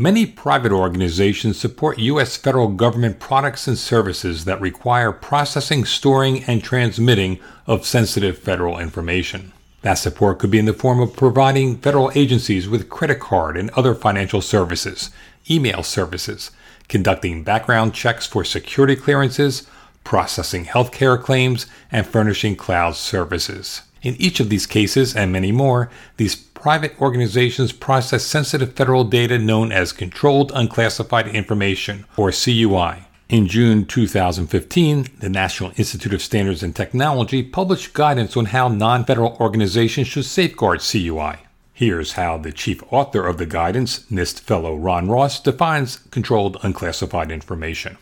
Many private organizations support U.S. federal government products and services that require processing, storing, and transmitting of sensitive federal information. That support could be in the form of providing federal agencies with credit card and other financial services, email services, conducting background checks for security clearances, processing healthcare claims, and furnishing cloud services. In each of these cases, and many more, these private organizations process sensitive federal data known as Controlled Unclassified Information, or CUI. In June 2015, the National Institute of Standards and Technology published guidance on how non federal organizations should safeguard CUI. Here's how the chief author of the guidance, NIST fellow Ron Ross, defines controlled unclassified information.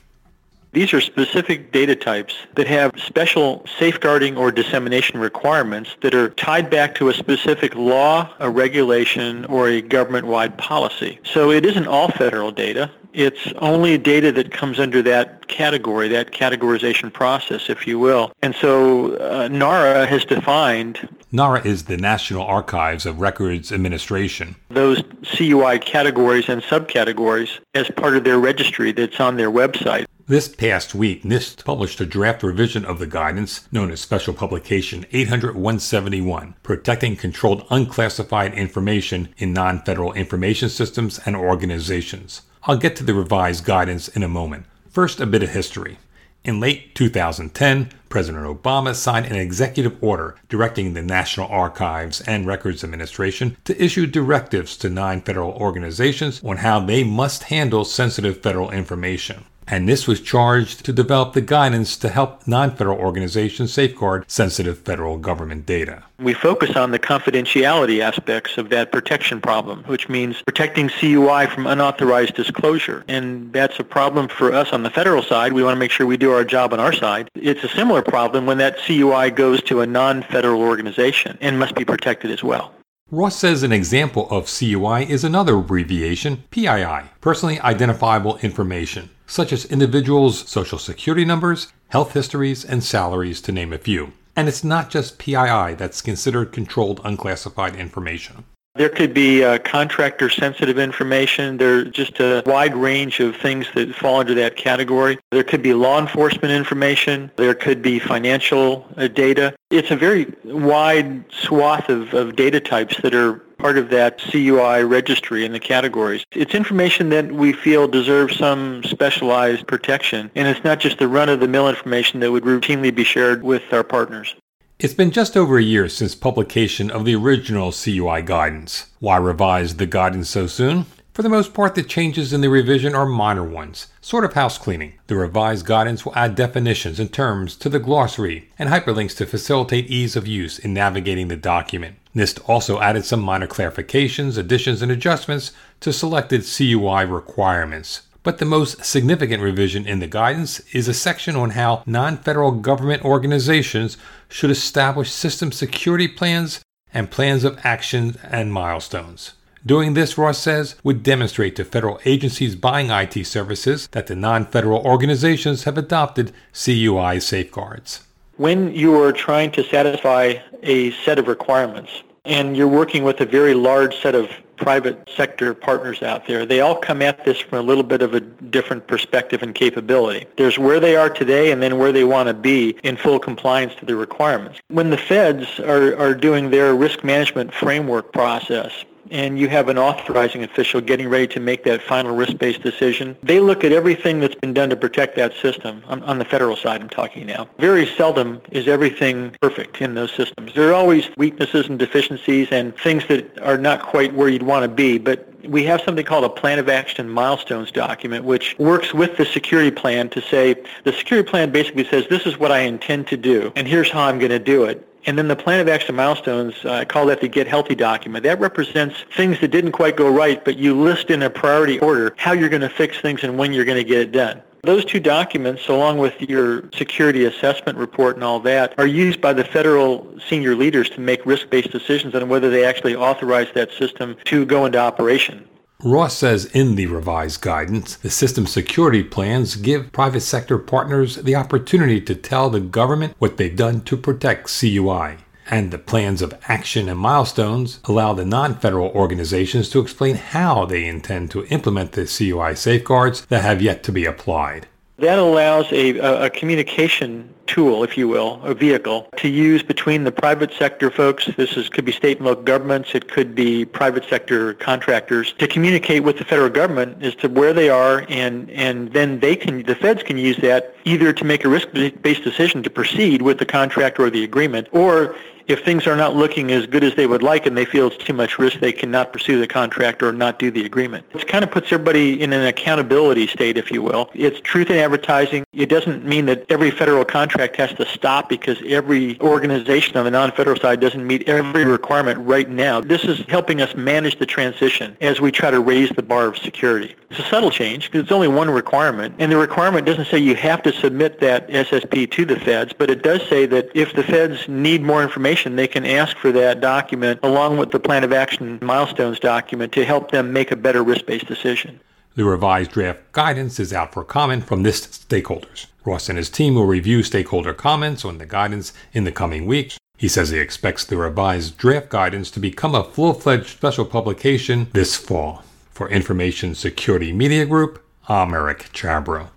These are specific data types that have special safeguarding or dissemination requirements that are tied back to a specific law, a regulation, or a government-wide policy. So it isn't all federal data. It's only data that comes under that category, that categorization process, if you will. And so uh, NARA has defined NARA is the National Archives of Records Administration. Those CUI categories and subcategories as part of their registry that's on their website. This past week, NIST published a draft revision of the guidance known as Special Publication 800-171, Protecting Controlled Unclassified Information in Non-Federal Information Systems and Organizations. I'll get to the revised guidance in a moment. First, a bit of history. In late 2010, President Obama signed an executive order directing the National Archives and Records Administration to issue directives to nine federal organizations on how they must handle sensitive federal information and this was charged to develop the guidance to help non-federal organizations safeguard sensitive federal government data. We focus on the confidentiality aspects of that protection problem, which means protecting CUI from unauthorized disclosure. And that's a problem for us on the federal side. We want to make sure we do our job on our side. It's a similar problem when that CUI goes to a non-federal organization and must be protected as well. Ross says an example of CUI is another abbreviation, PII, personally identifiable information, such as individuals' social security numbers, health histories, and salaries, to name a few. And it's not just PII that's considered controlled unclassified information. There could be uh, contractor sensitive information. There's just a wide range of things that fall under that category. There could be law enforcement information. There could be financial uh, data. It's a very wide swath of, of data types that are part of that CUI registry in the categories. It's information that we feel deserves some specialized protection, and it's not just the run-of-the-mill information that would routinely be shared with our partners. It's been just over a year since publication of the original CUI guidance. Why revise the guidance so soon? For the most part, the changes in the revision are minor ones, sort of house cleaning. The revised guidance will add definitions and terms to the glossary and hyperlinks to facilitate ease of use in navigating the document. NIST also added some minor clarifications, additions, and adjustments to selected CUI requirements. But the most significant revision in the guidance is a section on how non federal government organizations should establish system security plans and plans of action and milestones. Doing this, Ross says, would demonstrate to federal agencies buying IT services that the non federal organizations have adopted CUI safeguards. When you are trying to satisfy a set of requirements, and you're working with a very large set of private sector partners out there. They all come at this from a little bit of a different perspective and capability. There's where they are today and then where they want to be in full compliance to the requirements. When the feds are, are doing their risk management framework process, and you have an authorizing official getting ready to make that final risk-based decision, they look at everything that's been done to protect that system. On, on, the federal side, I'm talking now. Very seldom is everything perfect in those systems. There are always weaknesses and deficiencies and things that are not quite where you'd want to be, but we have something called a plan of action milestones document, which works with the security plan to say, the security plan basically says, this is what I intend to do, and here's how I'm going to do it. And then the plan of action milestones, uh, I call that the Get Healthy document. That represents things that didn't quite go right, but you list in a priority order how you're going to fix things and when you're going to get it done. Those two documents, along with your security assessment report and all that, are used by the federal senior leaders to make risk-based decisions on whether they actually authorize that system to go into operation. Ross says in the revised guidance, the system security plans give private sector partners the opportunity to tell the government what they've done to protect CUI. And the plans of action and milestones allow the non federal organizations to explain how they intend to implement the CUI safeguards that have yet to be applied. That allows a, a, communication tool, if you will, a vehicle to use between the private sector folks. This is, could be state and local governments. It could be private sector contractors to communicate with the federal government as to where they are, and and then they can, the feds can use that either to make a risk-based decision to proceed with the contract or the agreement, or if things are not looking as good as they would like and they feel it's too much risk, they cannot pursue the contract or not do the agreement. It kind of puts everybody in an accountability state, if you will. It's truth in advertising. It doesn't mean that every federal contract has to stop because every organization on the non-federal side doesn't meet every requirement right now. This is helping us manage the transition as we try to raise the bar of security. It's a subtle change because it's only one requirement, and the requirement doesn't say you have to submit that SSP to the feds, but it does say that if the feds need more information, information, they can ask for that document along with the plan of action milestones document to help them make a better risk-based decision. The revised draft guidance is out for comment from NIST stakeholders. Ross and his team will review stakeholder comments on the guidance in the coming weeks. He says he expects the revised draft guidance to become a full-fledged special publication this fall. For Information Security Media Group, I'm Eric Chabrow.